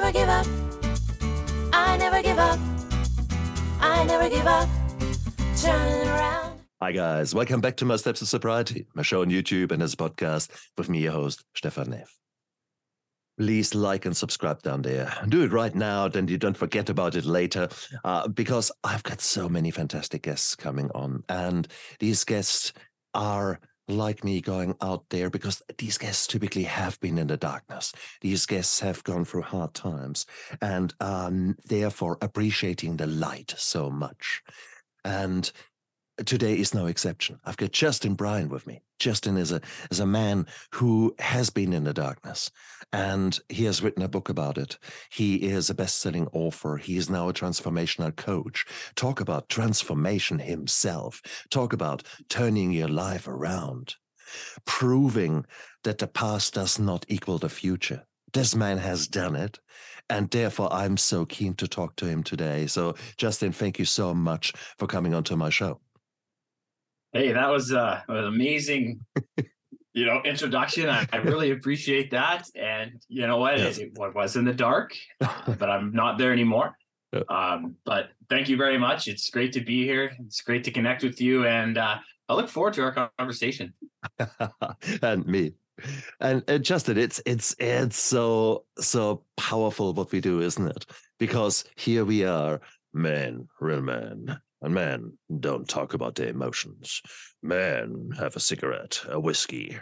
never give up. I never give up. I never give up. Turn around. Hi, guys. Welcome back to My Steps of Sobriety, my show on YouTube and as a podcast with me, your host, Stefan Neff. Please like and subscribe down there. Do it right now, then you don't forget about it later, uh, because I've got so many fantastic guests coming on. And these guests are like me going out there because these guests typically have been in the darkness. These guests have gone through hard times and um, therefore appreciating the light so much. And today is no exception. I've got Justin Brien with me. Justin is a is a man who has been in the darkness and he has written a book about it. He is a best-selling author. He is now a transformational coach. Talk about transformation himself. Talk about turning your life around. Proving that the past does not equal the future. This man has done it. And therefore, I'm so keen to talk to him today. So, Justin, thank you so much for coming onto my show. Hey, that was uh, an amazing, you know, introduction. I, I, really appreciate that. And you know what? Yes. It, it, was in the dark, uh, but I'm not there anymore. Um, but thank you very much. It's great to be here. It's great to connect with you, and uh, I look forward to our conversation. and me. And, and Justin, it's it's it's so so powerful what we do, isn't it? Because here we are, men, real men, and men don't talk about their emotions. Men have a cigarette, a whiskey,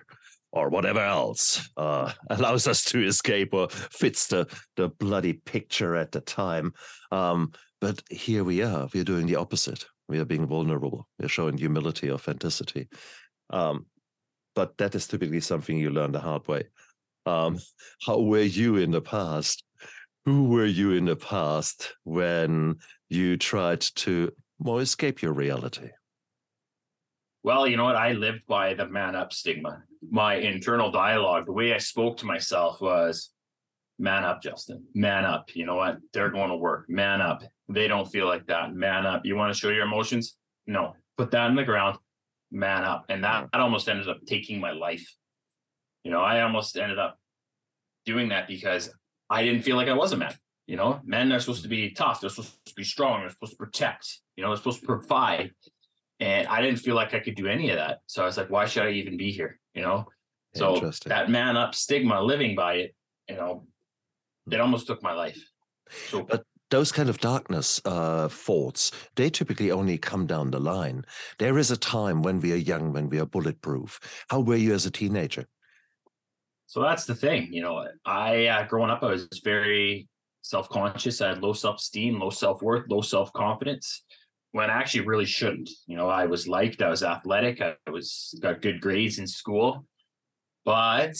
or whatever else uh, allows us to escape or fits the, the bloody picture at the time. Um, but here we are. We're doing the opposite. We are being vulnerable. We're showing humility, authenticity. Um, but that is typically something you learn the hard way. Um, how were you in the past? Who were you in the past when you tried to well, escape your reality? Well, you know what? I lived by the man up stigma. My internal dialogue, the way I spoke to myself was man up, Justin, man up. You know what? They're going to work. Man up. They don't feel like that. Man up. You want to show your emotions? No, put that in the ground. Man up. And that, that almost ended up taking my life. You know, I almost ended up doing that because I didn't feel like I was a man. You know, men are supposed to be tough. They're supposed to be strong. They're supposed to protect. You know, they're supposed to provide. And I didn't feel like I could do any of that. So I was like, why should I even be here? You know? So that man up stigma, living by it, you know, it almost took my life. So but those kind of darkness uh, thoughts, they typically only come down the line. There is a time when we are young, when we are bulletproof. How were you as a teenager? So that's the thing, you know. I uh, growing up, I was very self-conscious. I had low self-esteem, low self-worth, low self-confidence when I actually really shouldn't. You know, I was liked, I was athletic, I was got good grades in school, but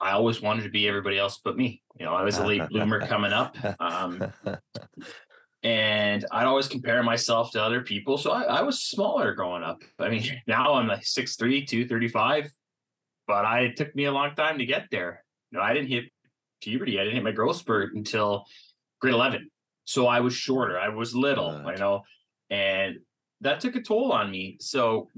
I always wanted to be everybody else but me. You know, I was a late bloomer coming up. Um, and I'd always compare myself to other people. So I, I was smaller growing up. I mean, now I'm like 6'3, 235, but I it took me a long time to get there. You know, I didn't hit puberty. I didn't hit my growth spurt until grade 11. So I was shorter. I was little, right. you know, and that took a toll on me. So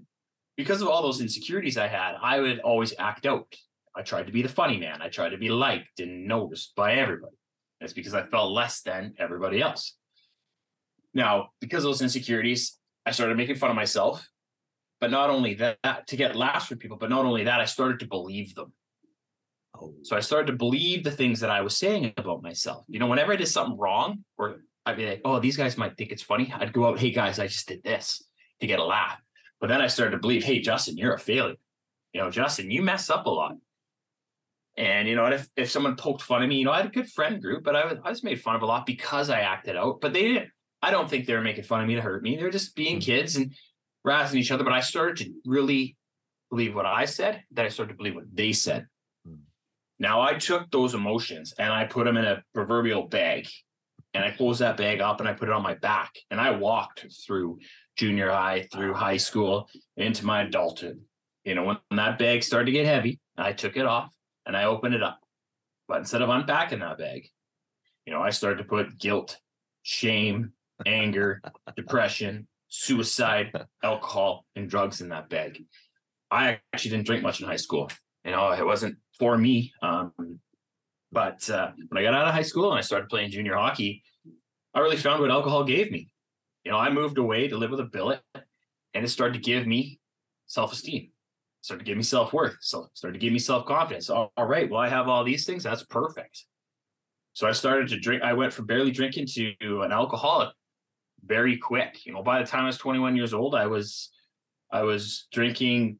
because of all those insecurities I had, I would always act out. I tried to be the funny man. I tried to be liked and noticed by everybody. That's because I felt less than everybody else. Now, because of those insecurities, I started making fun of myself. But not only that, to get laughs from people, but not only that, I started to believe them. So I started to believe the things that I was saying about myself. You know, whenever I did something wrong, or I'd be like, oh, these guys might think it's funny. I'd go out, hey guys, I just did this to get a laugh. But then I started to believe, hey, Justin, you're a failure. You know, Justin, you mess up a lot. And you know, if, if someone poked fun at me, you know, I had a good friend group, but I was I was made fun of a lot because I acted out. But they didn't, I don't think they were making fun of me to hurt me. They were just being mm-hmm. kids and razzing each other. But I started to really believe what I said, then I started to believe what they said. Now I took those emotions and I put them in a proverbial bag and I closed that bag up and I put it on my back and I walked through junior high, through high school, into my adulthood. You know, when that bag started to get heavy, I took it off and I opened it up. But instead of unpacking that bag, you know, I started to put guilt, shame, anger, depression, suicide, alcohol, and drugs in that bag. I actually didn't drink much in high school. You know, it wasn't for me. Um, But uh, when I got out of high school and I started playing junior hockey, I really found what alcohol gave me. You know, I moved away to live with a billet, and it started to give me self esteem, started to give me self worth, so started to give me self confidence. All, all right, well, I have all these things. That's perfect. So I started to drink. I went from barely drinking to an alcoholic very quick. You know, by the time I was 21 years old, I was I was drinking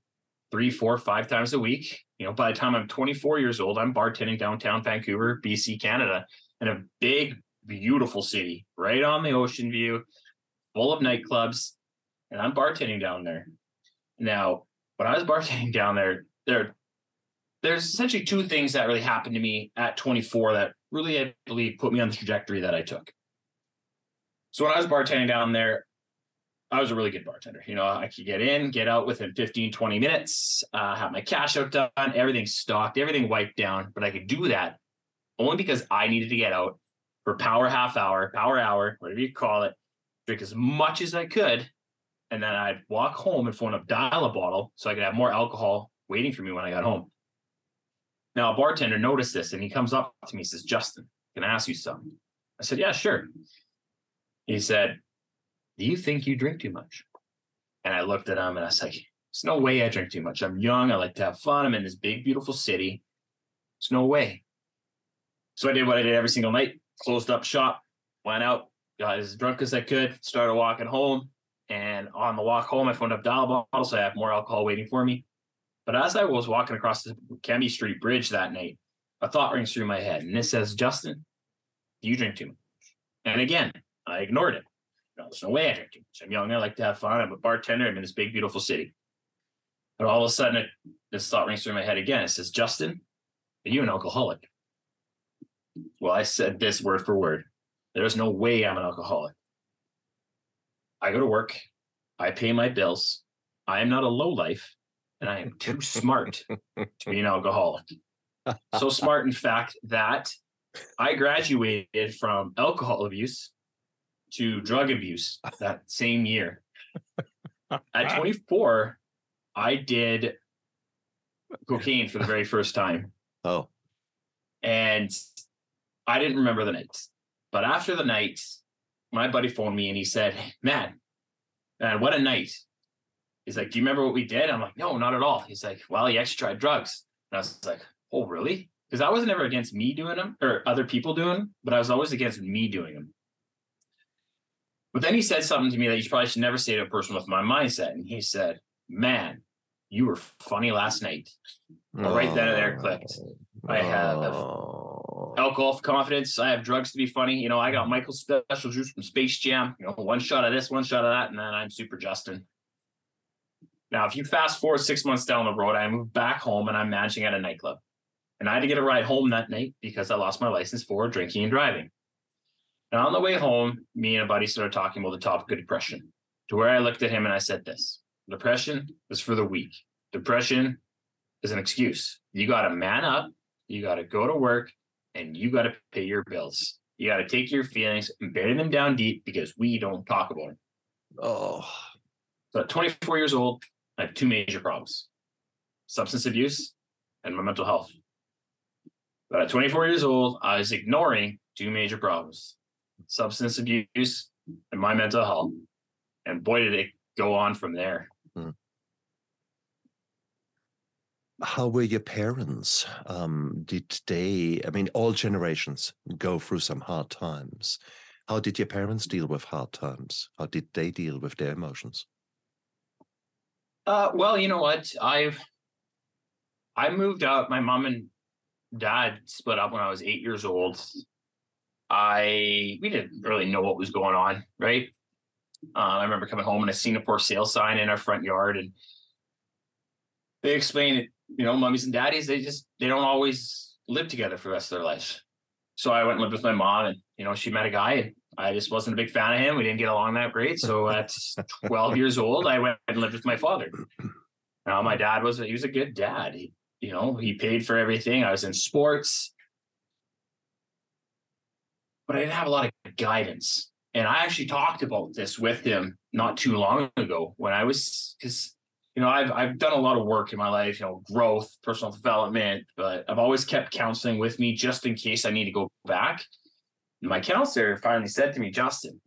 three, four, five times a week. You know, by the time I'm 24 years old, I'm bartending downtown Vancouver, BC, Canada, in a big, beautiful city, right on the ocean view, full of nightclubs, and I'm bartending down there. Now, when I was bartending down there, there there's essentially two things that really happened to me at 24 that really, I believe, put me on the trajectory that I took. So when I was bartending down there, I was a really good bartender. You know, I could get in, get out within 15, 20 minutes, uh, have my cash out done, everything stocked, everything wiped down. But I could do that only because I needed to get out for power half hour, power hour, whatever you call it, drink as much as I could. And then I'd walk home and phone up, dial a bottle so I could have more alcohol waiting for me when I got home. Now, a bartender noticed this and he comes up to me and says, Justin, can I ask you something? I said, Yeah, sure. He said, Do you think you drink too much? And I looked at him and I was like, There's no way I drink too much. I'm young. I like to have fun. I'm in this big, beautiful city. There's no way. So I did what I did every single night closed up shop, went out, got as drunk as I could, started walking home. And on the walk home, I phoned up dial bottle, so I have more alcohol waiting for me. But as I was walking across the Cambie Street Bridge that night, a thought rings through my head, and it says, Justin, do you drink too much? And again, I ignored it. There's no way I drink too much. I'm young. I like to have fun. I'm a bartender. I'm in this big, beautiful city. But all of a sudden, it, this thought rings through my head again. It says, Justin, are you an alcoholic? Well, I said this word for word. There's no way I'm an alcoholic. I go to work. I pay my bills. I am not a low life and I am too smart to be an alcoholic. So smart, in fact, that I graduated from alcohol abuse to drug abuse that same year. At 24, I did cocaine for the very first time. Oh, And I didn't remember the night. But after the night, my buddy phoned me and he said, Man, man, what a night. He's like, Do you remember what we did? I'm like, No, not at all. He's like, Well, you actually tried drugs. And I was like, Oh, really? Because I was never against me doing them or other people doing them, but I was always against me doing them. But then he said something to me that you probably should never say to a person with my mindset. And he said, Man, you were funny last night. Well, right then and there clicked. I have Oh. alcohol for confidence. I have drugs to be funny. You know, I got Michael's special juice from Space Jam. You know, one shot of this, one shot of that, and then I'm Super Justin. Now, if you fast forward six months down the road, I moved back home and I'm managing at a nightclub. And I had to get a ride home that night because I lost my license for drinking and driving. And on the way home, me and a buddy started talking about the topic of depression. To where I looked at him and I said this depression is for the weak. Depression is an excuse. You got to man up, you got to go to work, and you got to pay your bills. You got to take your feelings and bury them down deep because we don't talk about them. Oh. So at 24 years old, I have two major problems substance abuse and my mental health. But at 24 years old, I was ignoring two major problems substance abuse and my mental health. And boy, did it go on from there. How were your parents? Um, did they, I mean, all generations go through some hard times. How did your parents deal with hard times? How did they deal with their emotions? Uh, well, you know what? I've I moved out. My mom and dad split up when I was eight years old. I we didn't really know what was going on, right? Uh, I remember coming home and a Singapore sale sign in our front yard, and they explained it. You know, mummies and daddies they just they don't always live together for the rest of their lives. So I went and lived with my mom, and you know, she met a guy, and I just wasn't a big fan of him. We didn't get along that great. So at 12 years old, I went and lived with my father. Now my dad was he was a good dad. He, you know, he paid for everything. I was in sports, but I didn't have a lot of guidance. And I actually talked about this with him not too long ago when I was because you know, I've I've done a lot of work in my life, you know, growth, personal development, but I've always kept counseling with me just in case I need to go back. And my counselor finally said to me, Justin,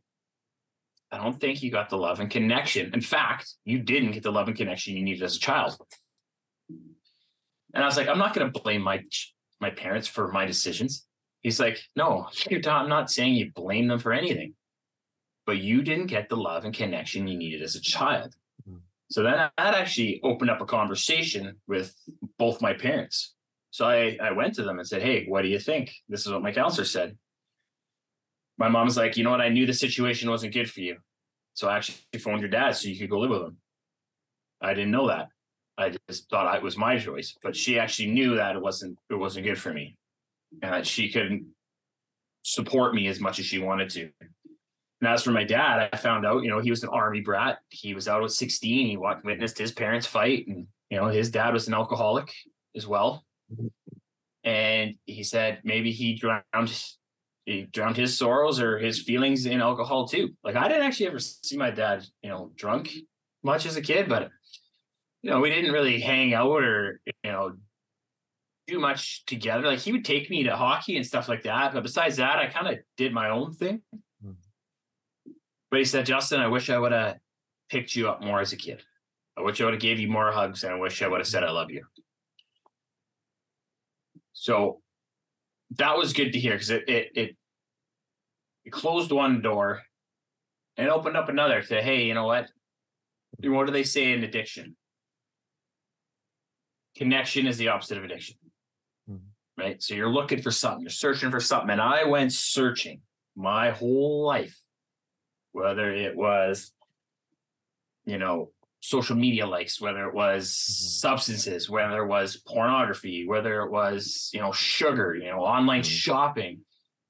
I don't think you got the love and connection. In fact, you didn't get the love and connection you needed as a child. And I was like, I'm not going to blame my my parents for my decisions. He's like, no, I'm not saying you blame them for anything, but you didn't get the love and connection you needed as a child. Mm-hmm. So then that actually opened up a conversation with both my parents. So I, I went to them and said, Hey, what do you think? This is what my counselor said. My mom's like, you know what? I knew the situation wasn't good for you. So I actually phoned your dad so you could go live with him. I didn't know that. I just thought it was my choice, but she actually knew that it wasn't it wasn't good for me, and that she couldn't support me as much as she wanted to. And as for my dad, I found out, you know, he was an army brat. He was out at 16. He walked, witnessed his parents fight, and you know, his dad was an alcoholic as well. And he said maybe he drowned he drowned his sorrows or his feelings in alcohol too. Like I didn't actually ever see my dad, you know, drunk much as a kid, but you know, we didn't really hang out or, you know, do much together. Like he would take me to hockey and stuff like that. But besides that, I kind of did my own thing. Mm-hmm. But he said, Justin, I wish I would have picked you up more as a kid. I wish I would have gave you more hugs and I wish I would have said I love you. So that was good to hear because it, it it it closed one door and opened up another to hey, you know what? What do they say in addiction? connection is the opposite of addiction. Right. So you're looking for something, you're searching for something. And I went searching my whole life, whether it was, you know, social media likes, whether it was mm-hmm. substances, whether it was pornography, whether it was, you know, sugar, you know, online mm-hmm. shopping,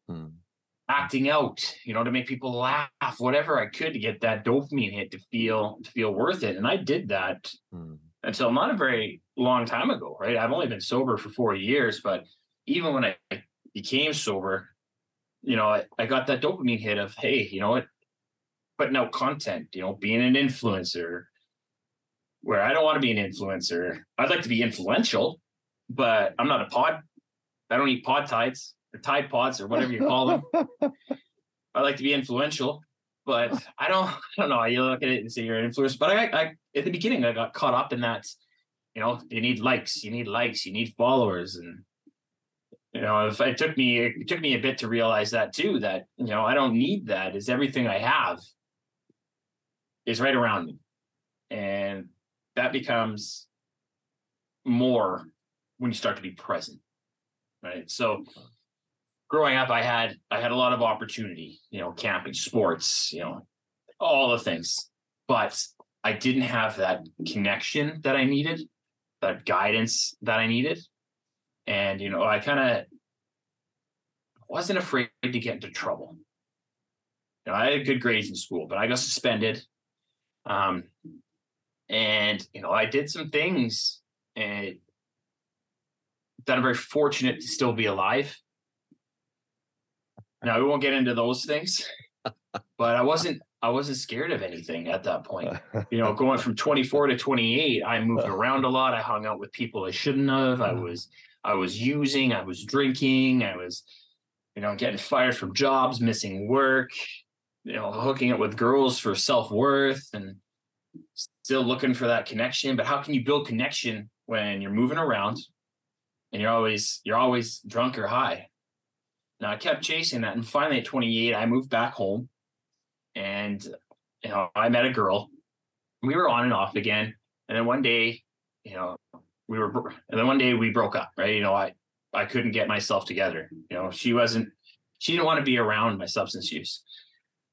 mm-hmm. acting out, you know, to make people laugh, whatever I could to get that dopamine hit to feel to feel worth it. And I did that mm-hmm. until not a very long time ago, right? I've only been sober for four years, but even when I became sober, you know, I, I got that dopamine hit of, hey, you know what, putting out content, you know, being an influencer, where I don't want to be an influencer. I'd like to be influential, but I'm not a pod. I don't eat pod tides or tide pods or whatever you call them. I like to be influential, but I don't. I don't know. You look at it and say you're an influencer, but I, I at the beginning I got caught up in that you know you need likes you need likes you need followers and you know if it took me it took me a bit to realize that too that you know i don't need that. Is everything i have is right around me. And that becomes more when you start to be present right? So growing up i had i had a lot of opportunity you know camping sports you know all the things. But i didn't have that connection that i needed that guidance that I needed. And, you know, I kind of wasn't afraid to get into trouble. You know, I had good grades in school, but I got suspended. Um, and, you know, I did some things and that I'm very fortunate to still be alive. Now, we won't get into those things, but I wasn't I wasn't scared of anything at that point. You know, going from 24 to 28, I moved uh. around a lot. I hung out with people I shouldn't have. I mm. was I was using, I was drinking, I was, you know, getting fired from jobs, missing work, you know, hooking up with girls for self-worth and still looking for that connection. But how can you build connection when you're moving around and you're always you're always drunk or high? Now I kept chasing that. And finally at 28, I moved back home and you know I met a girl. We were on and off again, and then one day, you know, we were, and then one day we broke up. Right? You know, I I couldn't get myself together. You know, she wasn't. She didn't want to be around my substance use.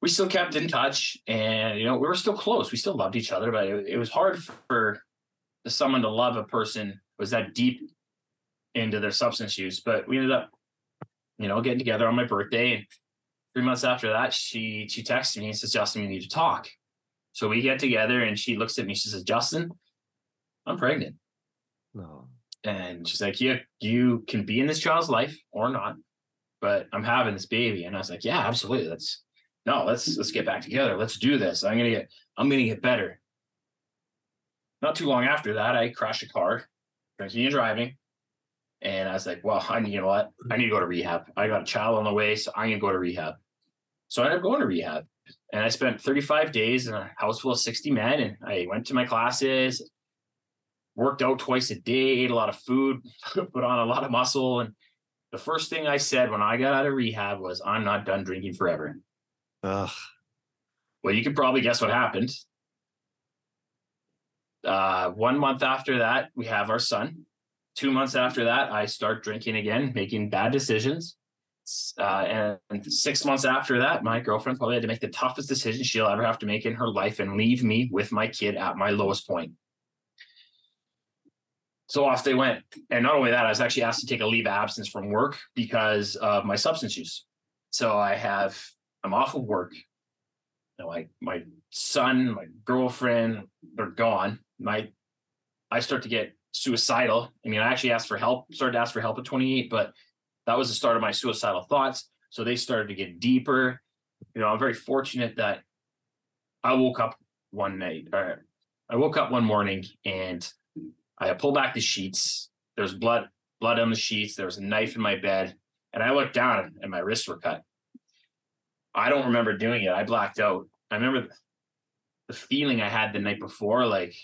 We still kept in touch, and you know, we were still close. We still loved each other, but it, it was hard for someone to love a person was that deep into their substance use. But we ended up, you know, getting together on my birthday and three months after that, she she texted me and says, Justin, we need to talk. So we get together and she looks at me. She says, Justin, I'm pregnant. No. And she's like, Yeah, you can be in this child's life or not, but I'm having this baby. And I was like, Yeah, absolutely. Let's no, let's let's get back together. Let's do this. I'm gonna get I'm gonna get better. not too long after that, I crashed a car, drinking and driving. And I was like, well, I you know what? I need to go to rehab. I got a child on the way, so I'm gonna go to rehab. So I ended up going to rehab. And I spent 35 days in a house full of 60 men. And I went to my classes, worked out twice a day, ate a lot of food, put on a lot of muscle. And the first thing I said when I got out of rehab was, I'm not done drinking forever. Ugh. Well, you can probably guess what happened. Uh, one month after that, we have our son. Two months after that, I start drinking again, making bad decisions. Uh, and six months after that, my girlfriend probably had to make the toughest decision she'll ever have to make in her life and leave me with my kid at my lowest point. So off they went. And not only that, I was actually asked to take a leave of absence from work because of my substance use. So I have, I'm off of work. You know, like my son, my girlfriend, they're gone. My, I start to get suicidal. I mean, I actually asked for help, started to ask for help at 28, but that was the start of my suicidal thoughts. So they started to get deeper. You know, I'm very fortunate that I woke up one night, or I woke up one morning and I pulled back the sheets. There's blood, blood on the sheets. There was a knife in my bed, and I looked down and my wrists were cut. I don't remember doing it. I blacked out. I remember the feeling I had the night before, like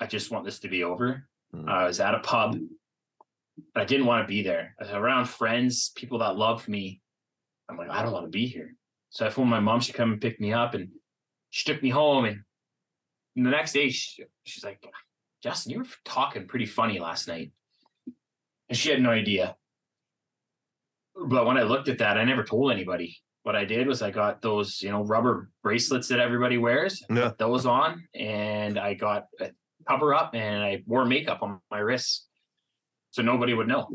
I just want this to be over. Mm. I was at a pub. But I didn't want to be there. I was around friends, people that loved me. I'm like, I don't want to be here. So I phoned my mom. She come and pick me up, and she took me home. And, and the next day, she, she's like, Justin, you were talking pretty funny last night. And she had no idea. But when I looked at that, I never told anybody. What I did was I got those, you know, rubber bracelets that everybody wears, Yeah. those on, and I got a cover up and I wore makeup on my wrists so nobody would know.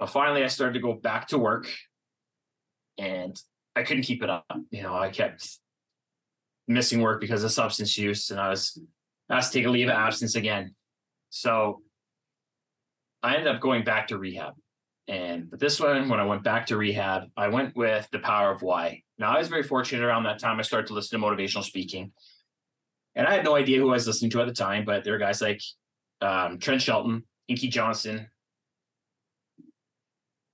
But finally, I started to go back to work and I couldn't keep it up. You know, I kept missing work because of substance use and I was asked to take a leave of absence again. So I ended up going back to rehab. And but this one, when I went back to rehab, I went with the power of why. Now I was very fortunate around that time. I started to listen to motivational speaking. And I had no idea who I was listening to at the time, but there were guys like um, Trent Shelton, Inky Johnson,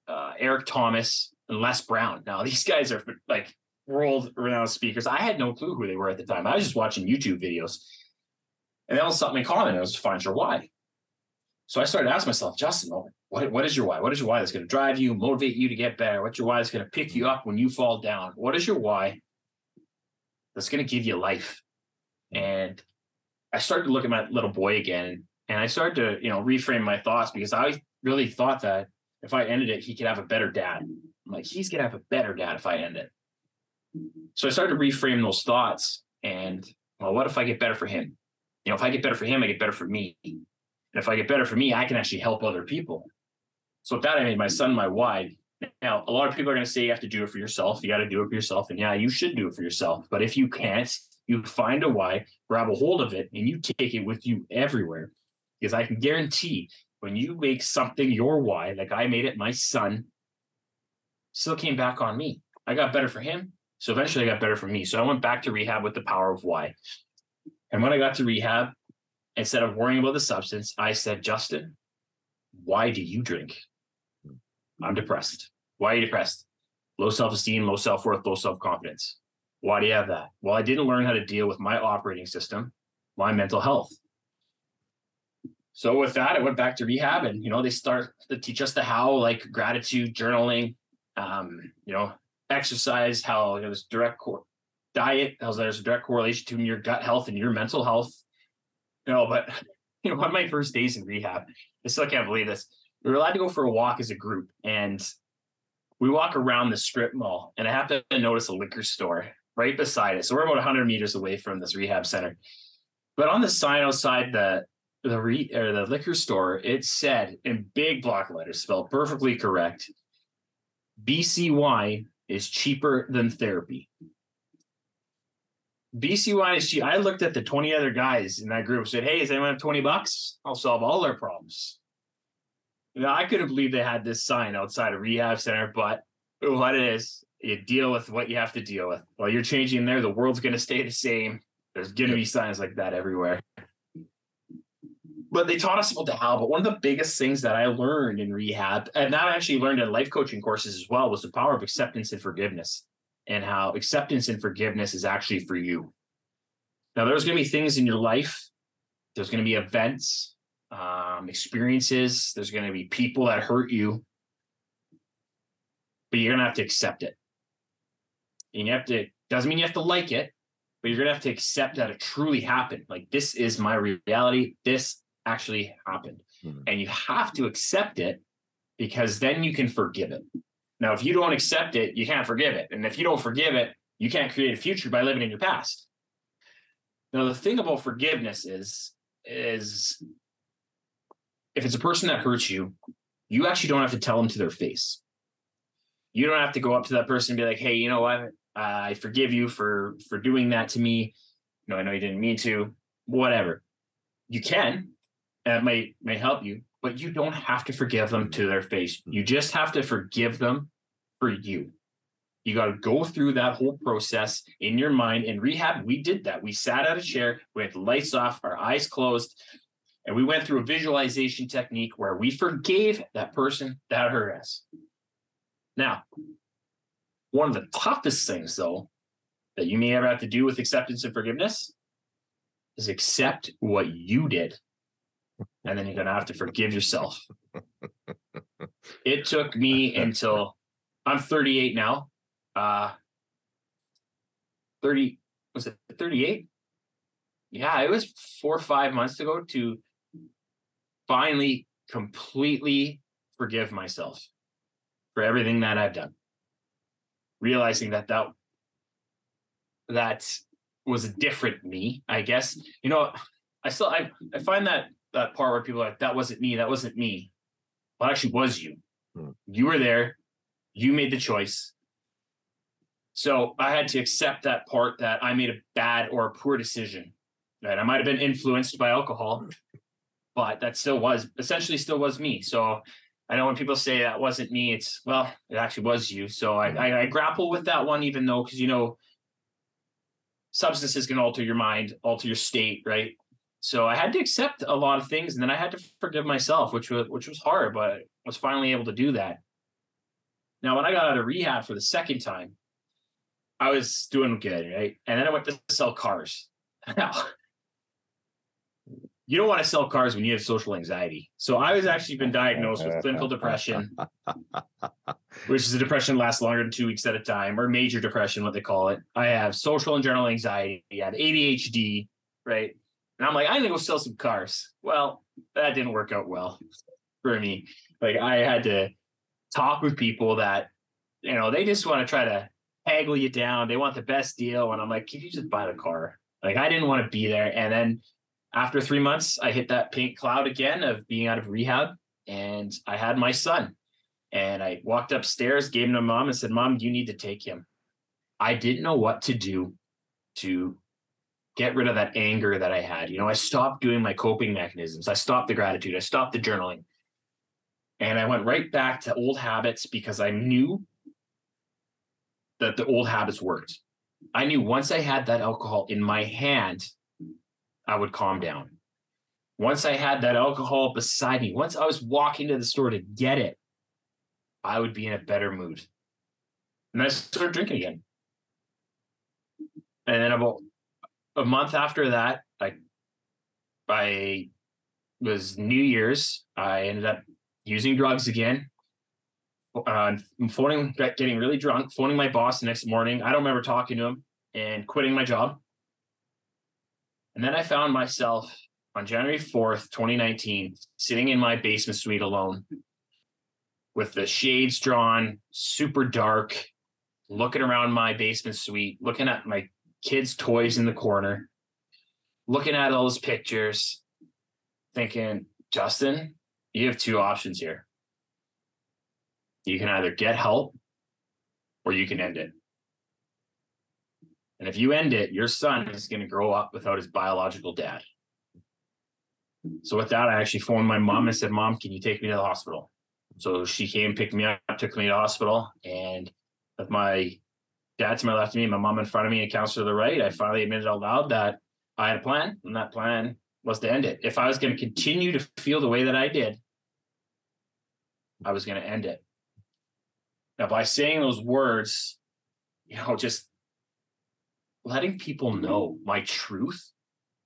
uh, Eric Thomas, and Les Brown. Now these guys are like world renowned speakers. I had no clue who they were at the time. I was just watching YouTube videos. And they all something in common. I was find your why. So I started asking myself, Justin, what, what is your why? What is your why that's going to drive you, motivate you to get better? What's your why that's going to pick you up when you fall down? What is your why that's going to give you life? And I started to look at my little boy again and I started to, you know, reframe my thoughts because I really thought that if I ended it, he could have a better dad. I'm like, he's gonna have a better dad if I end it. So I started to reframe those thoughts and well, what if I get better for him? You know, if I get better for him, I get better for me. And if I get better for me, I can actually help other people. So with that, I made my son my why. Now, a lot of people are going to say you have to do it for yourself. You got to do it for yourself. And yeah, you should do it for yourself. But if you can't, you find a why, grab a hold of it, and you take it with you everywhere. Because I can guarantee when you make something your why, like I made it my son, still came back on me. I got better for him. So eventually I got better for me. So I went back to rehab with the power of why. And when I got to rehab, instead of worrying about the substance, I said, Justin, why do you drink? I'm depressed. Why are you depressed? Low self esteem, low self worth, low self confidence. Why do you have that? Well, I didn't learn how to deal with my operating system, my mental health. So with that, I went back to rehab, and you know they start to teach us the how, like gratitude, journaling, um, you know, exercise, how you know, there's direct cor- diet, how there's a direct correlation to your gut health and your mental health. Know, but you know, on my first days in rehab, I still can't believe this. We were allowed to go for a walk as a group, and we walk around the strip mall, and I happen to notice a liquor store right beside it. So we're about 100 meters away from this rehab center. But on the sign outside the the re, or the liquor store, it said in big block letters, spelled perfectly correct, BCY is cheaper than therapy. BCY is cheap. I looked at the 20 other guys in that group and said, Hey, does anyone have 20 bucks? I'll solve all their problems. You know, I couldn't believe they had this sign outside a rehab center, but what it is, you deal with what you have to deal with. While you're changing there, the world's going to stay the same. There's going to be signs like that everywhere. But they taught us about the how. But one of the biggest things that I learned in rehab, and that I actually learned in life coaching courses as well, was the power of acceptance and forgiveness, and how acceptance and forgiveness is actually for you. Now, there's going to be things in your life. There's going to be events, um, experiences. There's going to be people that hurt you, but you're going to have to accept it. And you have to. Doesn't mean you have to like it, but you're going to have to accept that it truly happened. Like this is my reality. This actually happened. Mhm. And you have to accept it because then you can forgive it. Now, if you don't accept it, you can't forgive it. And if you don't forgive it, you can't create a future by living in your past. Now, the thing about forgiveness is, is if it's a person that hurts you, you actually don't have to tell them to their face. You don't have to go up to that person and be like, "Hey, you know what? I forgive you for for doing that to me. No, I know you didn't mean to. Whatever. You can. That may may help you, but you don't have to forgive them to their face. You mm-hmm. just have to forgive them for you. You got to go through that whole process in your mind. In rehab, we did that. We sat at a chair, we had the lights off, our eyes closed, and we went through a visualization technique where we forgave that person that hurt us. Now, one of the toughest things, though, that you may ever have to do with acceptance and forgiveness is accept what you did. And then you're going to have to forgive yourself. It took me until I'm 38 now. Uh, 30, was it 38? Yeah, it was four or five months ago to finally completely forgive myself for everything that I've done realizing that that that was a different me i guess you know i still i, I find that that part where people are like that wasn't me that wasn't me. Well actually was you. Hmm. you were there. You made the choice. So i had to accept that part that i made a bad or a poor decision right? I might have been influenced by alcohol but that still was essentially still was me. So I know when people say that wasn't me, it's well, it actually was you. So I, I, I grapple with that one, even though because you know, substances can alter your mind, alter your state, right? So I had to accept a lot of things, and then I had to forgive myself, which was which was hard, but I was finally able to do that. Now, when I got out of rehab for the second time, I was doing good, right? And then I went to sell cars. Now, you don't want to sell cars when you have social anxiety. So I was actually been diagnosed with clinical depression, which is a depression that lasts longer than two weeks at a time, or major depression, what they call it. I have social and general anxiety. I have ADHD, right? And I'm like, I'm gonna go sell some cars. Well, that didn't work out well for me. Like I had to talk with people that, you know, they just want to try to haggle you down. They want the best deal. And I'm like, can you just buy the car? Like I didn't want to be there. And then after three months, I hit that pink cloud again of being out of rehab, and I had my son. And I walked upstairs, gave him to mom, and said, "Mom, you need to take him." I didn't know what to do to get rid of that anger that I had. You know, I stopped doing my coping mechanisms. I stopped the gratitude. I stopped the journaling, and I went right back to old habits because I knew that the old habits worked. I knew once I had that alcohol in my hand, I would calm down. Once I had that alcohol beside me, once I was walking to the store to get it, I would be in a better mood. And I started drinking again. And then about a month after that, I I was New Year's. I ended up using drugs again. Uh, phoning, getting really drunk, phoning my boss the next morning. I don't remember talking to him and quitting my job. And then I found myself on January 4th, 2019, sitting in my basement suite alone with the shades drawn, super dark, looking around my basement suite, looking at my kids' toys in the corner, looking at all those pictures, thinking, Justin, you have two options here. You can either get help or you can end it. And if you end it, your son is going to grow up without his biological dad. So with that, I actually phoned my mom and said, Mom, can you take me to the hospital? So she came, picked me up, took me to the hospital, and with my dad to my left of me, my mom in front of me, and counselor to the right, I finally admitted out loud that I had a plan, and that plan was to end it. If I was going to continue to feel the way that I did, I was going to end it. Now, by saying those words, you know, just letting people know my truth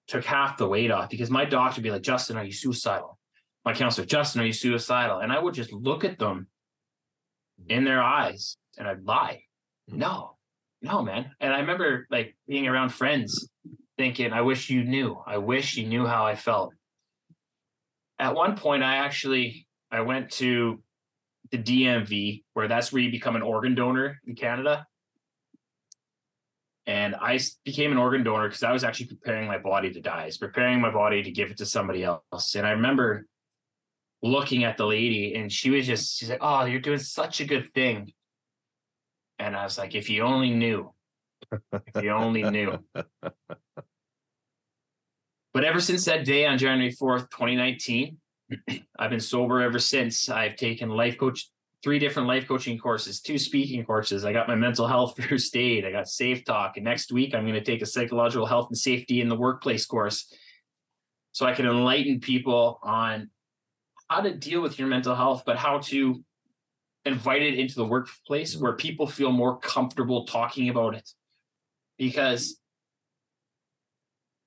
took half the weight off because my doctor would be like, Justin, are you suicidal? My counselor, Justin, are you suicidal? And I would just look at them in their eyes and I'd lie. Hmm. No, no, man. And I remember like being around friends thinking, I wish you knew. I wish you knew how I felt. At one point, I actually I went to the DMV, where that's where you become an organ donor in Canada. And I became an organ donor because I was actually preparing my body to die. I was preparing my body to give it to somebody else. And I remember looking at the lady and she was just, she's like, Oh, you're doing such a good thing. And I was like, if you only knew, if you only knew. But ever since that day on January 4th, 2019, I've been sober ever since. I've taken life coach, three different life coaching courses, two speaking courses. I got my mental health first aid. I got safe talk. And next week, I'm going to take a psychological health and safety in the workplace course. So I can enlighten people on how to deal with your mental health, but how to invite it into the workplace where mm-hmm. people feel more comfortable talking about it. Because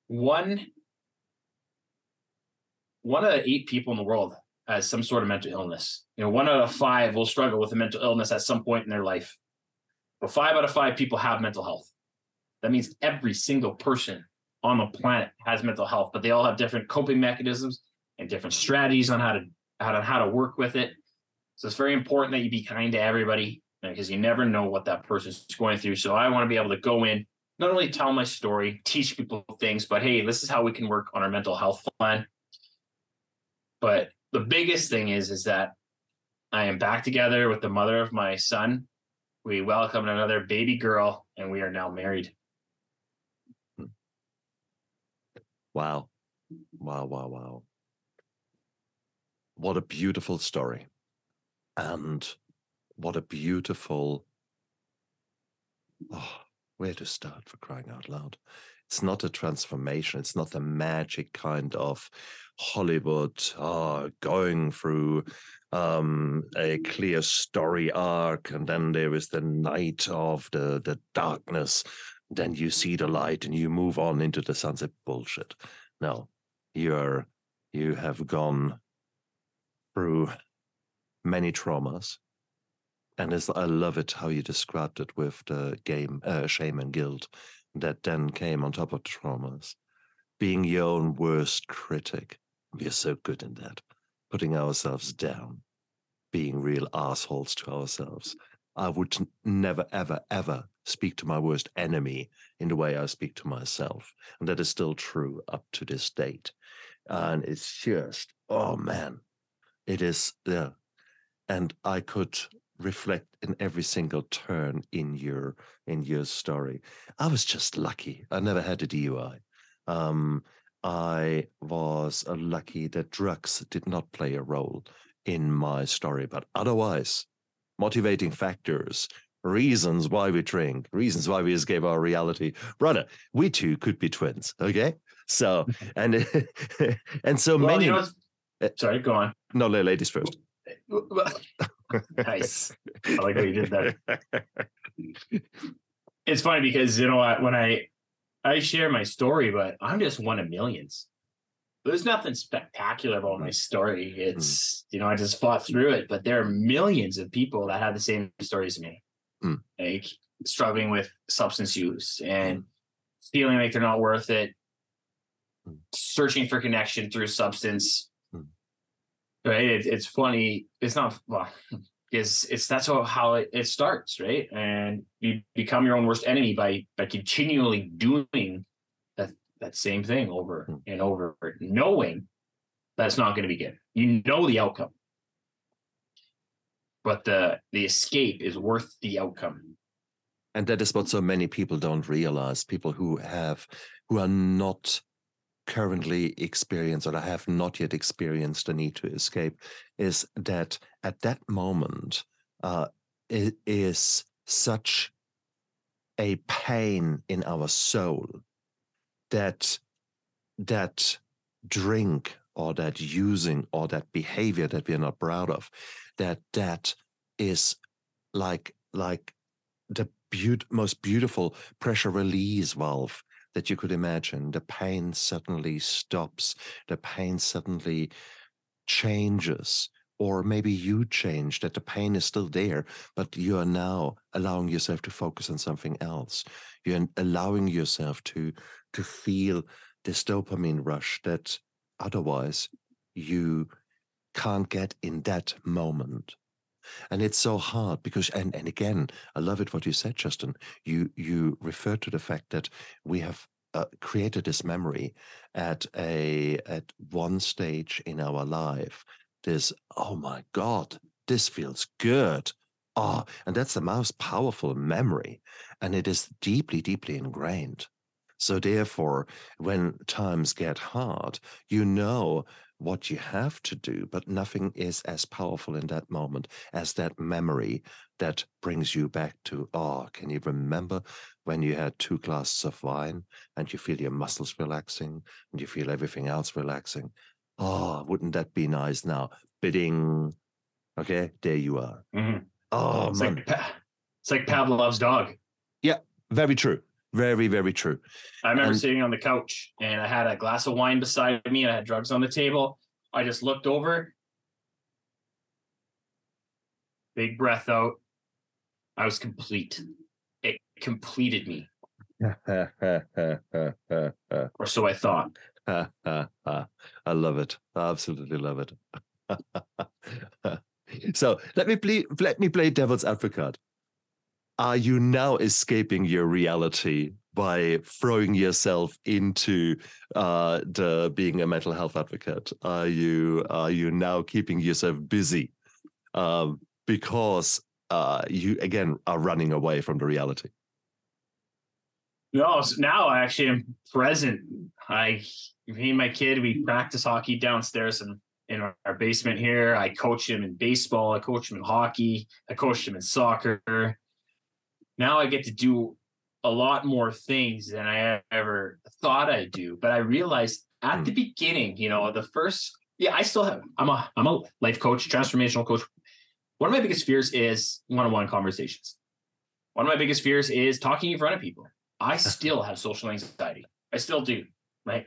one one out of eight people in the world has some sort of mental illness. You know, one out of five will struggle with a mental illness at some point in their life. But five out of five people have mental health. That means every single person on the planet has mental health, but they all have different coping mechanisms and different strategies on how to how to how to work with it. So it's very important that you be kind to everybody because you never know what that person's going through. So I want to be able to go in, not only tell my story, teach people things, but hey, this is how we can work on our mental health plan. But the biggest thing is is that I am back together with the mother of my son. We welcomed another baby girl, and we are now married. Wow. Wow, wow, wow. What a beautiful story. And what a beautiful, oh, where to start for crying out loud? It's not a transformation. It's not a magic kind of Hollywood uh, going through um, a clear story arc, and then there is the night of the the darkness. Then you see the light, and you move on into the sunset. Bullshit. No, you're you have gone through many traumas. And as I love it how you described it with the game uh, shame and guilt that then came on top of the traumas. Being your own worst critic. We are so good in that. Putting ourselves down, being real assholes to ourselves. I would never, ever, ever speak to my worst enemy in the way I speak to myself. And that is still true up to this date. And it's just, oh man, it is yeah. And I could reflect in every single turn in your in your story. I was just lucky. I never had a DUI. Um, I was uh, lucky that drugs did not play a role in my story, but otherwise, motivating factors, reasons why we drink, reasons why we escape our reality. Brother, we two could be twins. Okay, so and and so Well, many. you know, sorry, go on. no, ladies first. nice. I like what you did there. It's funny because you know what when I I share my story, but I'm just one of millions. There's nothing spectacular about my story. It's you know I just fought through it, but there are millions of people that have the same story as me, Mm. like struggling with substance use and feeling like they're not worth it, Mm. searching for connection through substance. Right? It, it's funny. It's not well because it's that's how, how it, it starts, right? And you become your own worst enemy by by continually doing that that same thing over Mm. and over, knowing that's not going to be good. You know the outcome, but the the escape is worth the outcome. and that is what so many people don't realize people who have who are not currently experienced or I have not yet experienced the need to escape is that at that moment uh, it is such a pain in our soul that that drink or that using or that behavior that we're not proud of, that that is like like the beaut- most beautiful pressure release valve that you could imagine. The pain suddenly stops. The pain suddenly changes. Or maybe you change that the pain is still there, but you are now allowing yourself to focus on something else. You're allowing yourself to to feel this dopamine rush that otherwise you can't get in that moment and it's so hard because and and again i love it what you said justin. You you refer to the fact that we have uh, created this memory at a at one stage in our life. This oh my god this feels good. Oh and that's the most powerful memory and it is deeply deeply ingrained. So therefore when times get hard you know what you have to do, but nothing is as powerful in that moment as that memory that brings you back to, oh, can you remember when you had two glasses of wine and you feel your muscles relaxing and you feel everything else relaxing? Oh, wouldn't that be nice now? Bidding. Okay, there you are. Mhm. Oh, It's man. like Pa- it's like Pavlov's dog. Yeah, very true. Very, very true. I remember And- sitting on the couch and I had a glass of wine beside me and I had drugs on the table. I just looked over, big breath out. I was complete. It completed me, or so I thought. I love it. I absolutely love it. so let me play let me play devil's advocate. Are you now escaping your reality by throwing yourself into uh, the being a mental health advocate? Are you are you now keeping yourself busy um, because uh, you again are running away from the reality? No, now I actually am present. I, me and my kid, we practice hockey downstairs in, in our basement here. I coach him in baseball. I coach him in hockey. I coach him in soccer. Now I get to do a lot more things than I ever thought I'd do. But I realized at Hmm. the beginning, you know, the first, yeah, I still have, I'm a, I'm a life coach, transformational coach. One of my biggest fears is one-on-one conversations. One of my biggest fears is talking in front of people. I still have social anxiety. I still do. Right?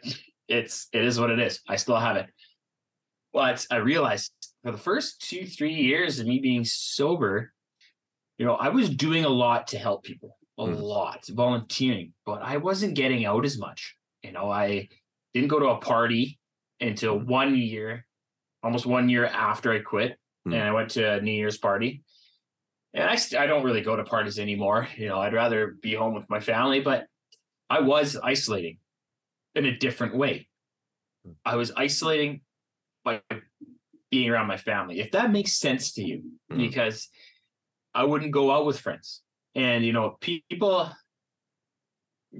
It's it is what it is. I still have it. But I realized for the first two, three years of me being sober, you know, I was doing a lot to help people, a Mm. lot, volunteering, but I wasn't getting out as much. You know, I didn't go to a party until one year, almost one year after I quit. Mm. And I went to a New Year's party and I, st- I don't really go to parties anymore. You know, I'd rather be home with my family, but I was isolating in a different way. I was isolating by being around my family, if that makes sense to you, Mm. because I wouldn't go out with friends. And, you know, people,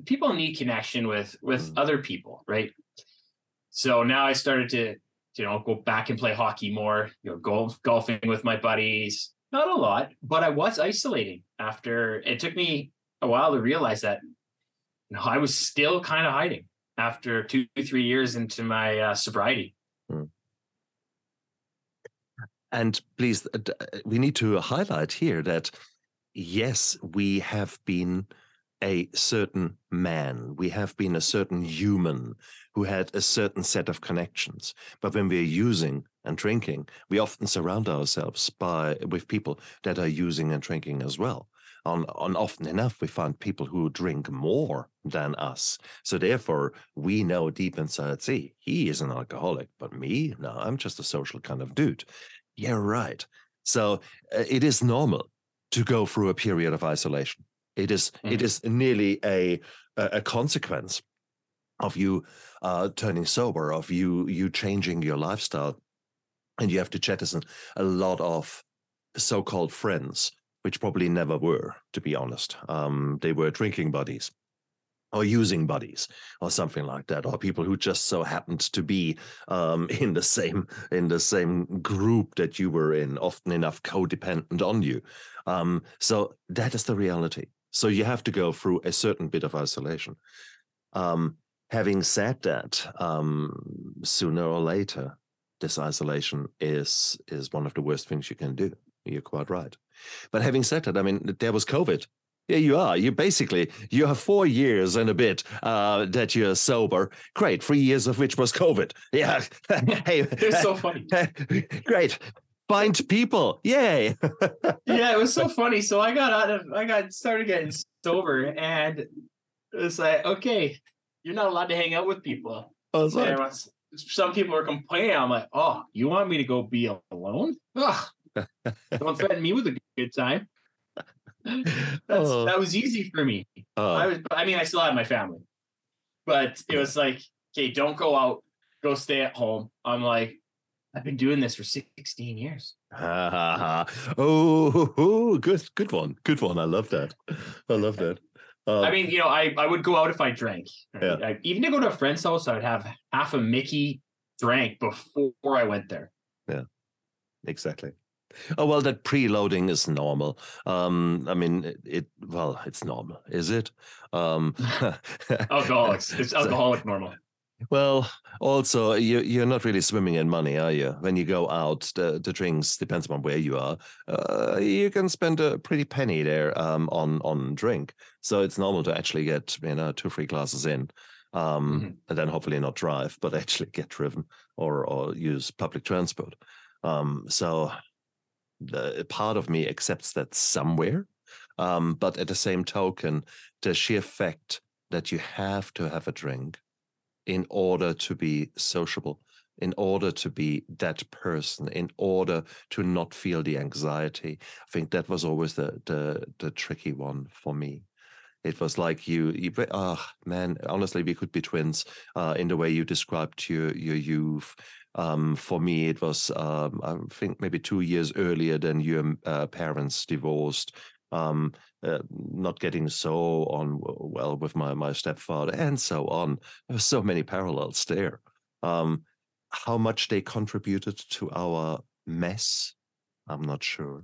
people need connection with, with Mm. other people, right? So now I started to, you know, go back and play hockey more, you know, golf, golfing with my buddies, not a lot, but I was isolating after it took me a while to realize that you know, I was still kind of hiding after two, three years into my uh, sobriety. And please, uh, uh, we need to highlight here that yes, we have been a certain man, we have been a certain human who had a certain set of connections. But when we're using and drinking, we often surround ourselves by with people that are using and drinking as well. On, on often enough, we find people who drink more than us. So therefore, we know deep inside, see, he is an alcoholic, but me, no, I'm just a social kind of dude. Yeah, right. So uh, it is normal to go through a period of isolation. It is it Mhm. is nearly a a a consequence of you uh, turning sober, of you you changing your lifestyle, and you have to jettison a lot of so-called friends, which probably never were, to be honest. Um, they were drinking buddies or using buddies or something like that or people who just so happened to be um, in the same in the same group that you were in often enough codependent on you um, so that is the reality so you have to go through a certain bit of isolation um, Having said that, um, sooner or later, this isolation is is one of the worst things you can do. You're quite right. But having said that, I mean, there was COVID. Yeah, you are. You basically you have four years and a bit uh, that you're sober. Great, three years of which was COVID. Yeah. hey, It's so funny. great. Find people. Yay. yeah, it was so funny. So I got out of I got started getting sober and it's like, okay, you're not allowed to hang out with people. I was like, was- some people are complaining. I'm like, oh, you want me to go be alone? Ugh, don't threaten me with a good time. That's Oh. that was easy for me. oh, I was, I mean, I still had my family, but it was like, okay, don't go out, go stay at home. I'm like, I've been doing this for 16 years. Oh, oh, good, good one, good one. I love that. I love that. Uh, I mean, you know, I, I would go out if I drank. Yeah. I, even to go to a friend's house, I'd have half a Mickey drank before I went there. Yeah, exactly. Oh well, that preloading is normal. Um, I mean, it, it well, it's normal, is it? Um, Alcoholics. It's So- alcoholic normal. Well, also you you're not really swimming in money, are you? When you go out, the, the drinks depends on where you are. Uh, you can spend a pretty penny there um, on on drink, so it's normal to actually get you know two free glasses in, um, Mhm. and then hopefully not drive, but actually get driven or or use public transport. Um, so the part of me accepts that somewhere, um, but at the same token, the sheer fact that you have to have a drink in order to be sociable, in order to be that person, in order to not feel the anxiety. I think that was always the the the tricky one for me. It was like you, you, oh man, honestly, we could be twins uh, in the way you described your your youth. Um, for me, it was um, I think maybe two years earlier than your uh, parents divorced. Um, uh, not getting so on well with my my stepfather, and so on. So many parallels there. Um, how much they contributed to our mess, I'm not sure.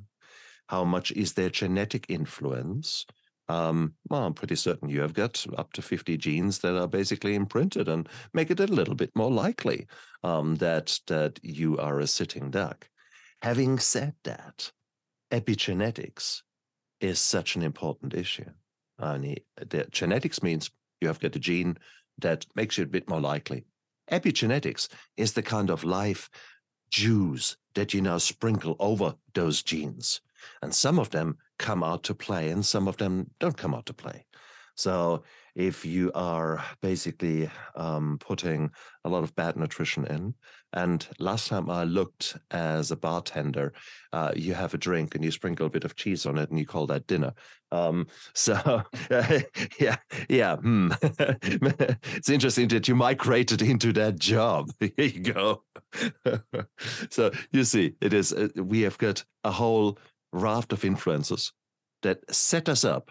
How much is their genetic influence? Um, well, I'm pretty certain you have got up to 50 genes that are basically imprinted and make it a little bit more likely um, that that you are a sitting duck. Having said that, epigenetics is such an important issue. And the genetics means you have got a gene that makes you a bit more likely. Epigenetics is the kind of life juice that you now sprinkle over those genes. And some of them come out to play and some of them don't come out to play. So if you are basically um, putting a lot of bad nutrition in, and last time I looked as a bartender, uh, you have a drink and you sprinkle a bit of cheese on it and you call that dinner. Um, so yeah, yeah. Hmm. it's interesting that you migrated into that job. Here you go. so you see, it is. Uh, we have got a whole raft of influences that set us up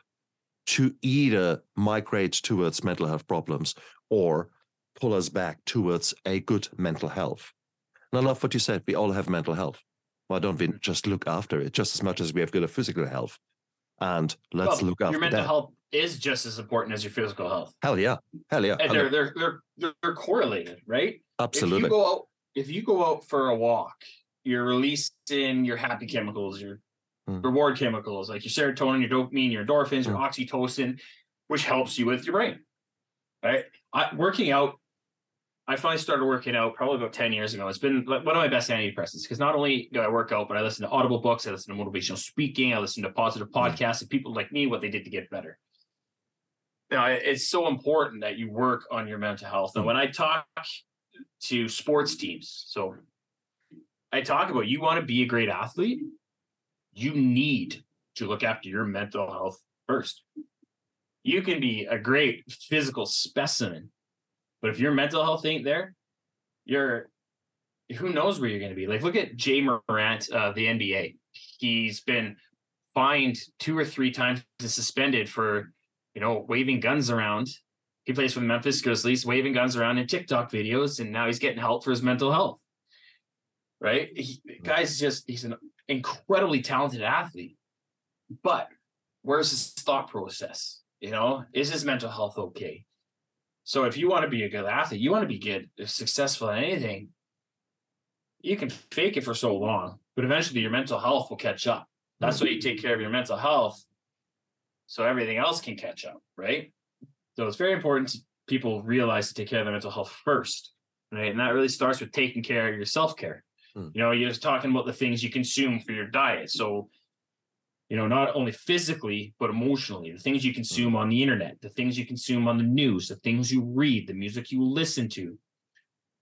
to either migrate towards mental health problems or pull us back towards a good mental health. And I love what you said. We all have mental health. Why don't we just look after it just as much as we have good physical health? And let's Well, look after your mental that. health is just as important as your physical health. Hell yeah. Hell yeah. And they're, they're they're they're correlated, right? Absolutely. If you go out if you go out for a walk, you're releasing your happy chemicals, your Mm. reward chemicals, like your serotonin, your dopamine, your endorphins, your mm. oxytocin, which helps you with your brain. Right? I, working out, I finally started working out probably about 10 years ago. It's been like one of my best antidepressants because not only do I work out, but I listen to audible books, I listen to motivational speaking, I listen to positive mm. podcasts, and people like me, what they did to get better. Now, it- it's so important that you work on your mental health. And mm. when I talk to sports teams, so I talk about you want to be a great athlete, you need to look after your mental health first. You can be a great physical specimen, but if your mental health ain't there, you're who knows where you're going to be. Like, look at Ja Morant of the NBA. He's been fined two or three times and suspended for, you know, waving guns around. He plays for the Memphis Grizzlies, waving guns around in TikTok videos, and now he's getting help for his mental health. Right? He, guy's just, he's an incredibly talented athlete. But where's his thought process? You know, is his mental health okay? So if you want to be a good athlete, you want to be good, successful in anything, you can fake it for so long, but eventually your mental health will catch up. That's why you take care of your mental health so everything else can catch up, right? So it's very important to people realize to take care of their mental health first, right? And that really starts with taking care of your self-care. Hmm. You know, you're just talking about the things you consume for your diet. So, you know, not only physically, but emotionally, the things you consume on the internet, the things you consume on the news, the things you read, the music you listen to.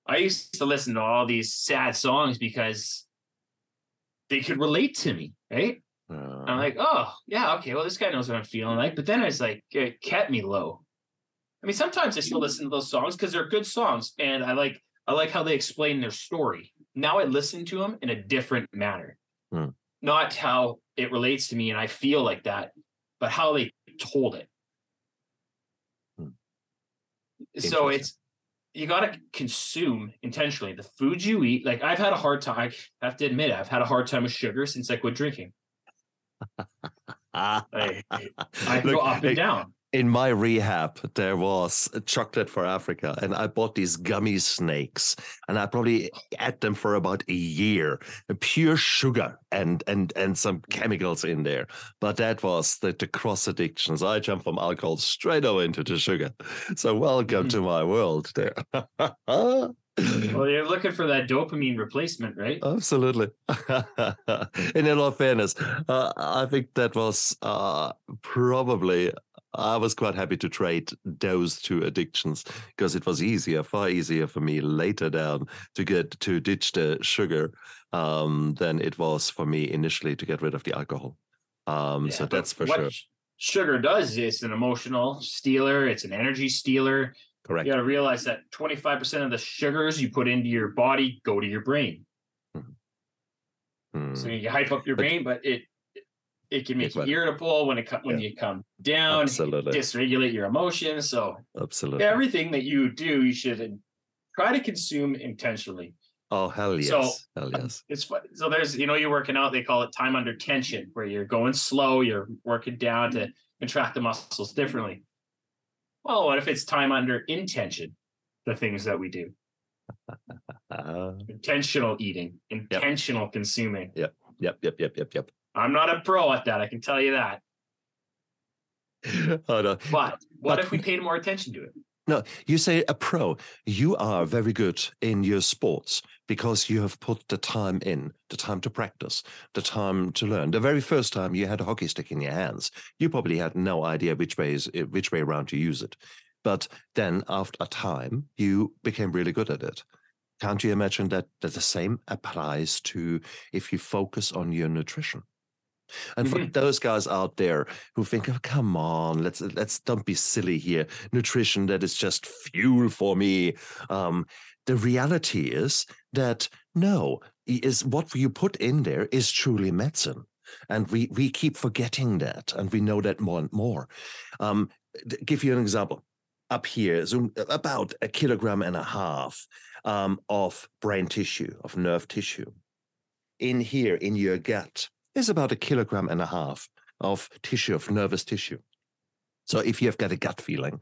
I used to listen to all these sad songs because they could relate to me, right? Uh, I'm like, oh yeah, okay. Well, this guy knows what I'm feeling like. But then it's like it kept me low. I mean, sometimes I still listen to those songs because they're good songs, and I like I like how they explain their story. Now I listen to them in a different manner, Hmm. not how it relates to me and I feel like that, but how they told it. Hmm. So it's you got to consume intentionally the food you eat. Like I've had a hard time. I have to admit, I've had a hard time with sugar since I quit drinking. I, I go Look, up and down. In my rehab, there was chocolate for Africa, and I bought these gummy snakes, and I probably ate them for about a year. Pure sugar and and and some chemicals in there. But that was the, the cross addictions. I jumped from alcohol straight over into the sugar. So welcome Mhm. to my world there. Well, you're looking for that dopamine replacement, right? Absolutely. In all fairness, uh, I think that was uh, probably, I was quite happy to trade those two addictions because it was easier, far easier for me later down to get to ditch the sugar um, than it was for me initially to get rid of the alcohol. Um, Yeah, so that's for sure. Sugar does is it's an emotional stealer. It's an energy stealer. Correct. You got to realize that 25% of the sugars you put into your body go to your brain. Hmm. So you hype up your But- brain, but it it can make you irritable when it when you come down, Absolutely. dysregulate your emotions. So Absolutely. everything that you do, you should try to consume intentionally. Oh, hell yes. So, hell yes. It's fun. So there's, you know, you're working out, they call it time under tension, where you're going slow, you're working down to contract the muscles differently. Well, what if it's time under intention? The things that we do intentional eating, intentional consuming. Yep, yep, yep, yep, yep, yep. I'm not a pro at that. I can tell you that. oh, no. But what But- if we paid more attention to it? No, you say a pro. You are very good in your sports because you have put the time in, the time to practice, the time to learn. The very first time you had a hockey stick in your hands, you probably had no idea which way is eh, which way around to use it. But then after a time, you became really good at it. Can't you imagine that, that the same applies to if you focus on your nutrition? And for Mhm. those guys out there who think, oh, come on, let's let's don't be silly here. Nutrition that is just fuel for me. Um, the reality is that no, is what you put in there is truly medicine. And we we keep forgetting that, and we know that more and more. Um, give you an example. Up here, so about a kilogram and a half um, of brain tissue, of nerve tissue. In here, in your gut, is about a kilogram and a half of tissue, of nervous tissue. So if you've got a gut feeling,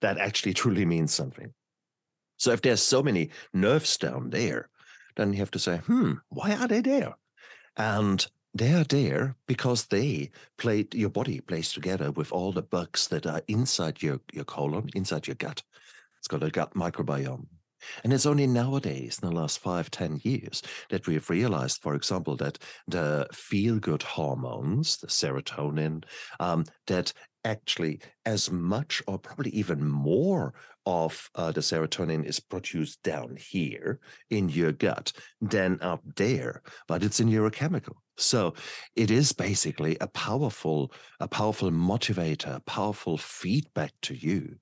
that actually truly means something. So if there's so many nerves down there, then you have to say, hmm, why are they there? And they are there because they played your body plays together with all the bugs that are inside your, your colon, inside your gut. It's called a gut microbiome. And it's only nowadays, in the last five, ten years, that we've realized, for example, that the feel good hormones, the serotonin, um, that actually as much or probably even more of uh, the serotonin is produced down here in your gut than up there, but it's a neurochemical. So it is basically a powerful, a powerful motivator, powerful feedback to you.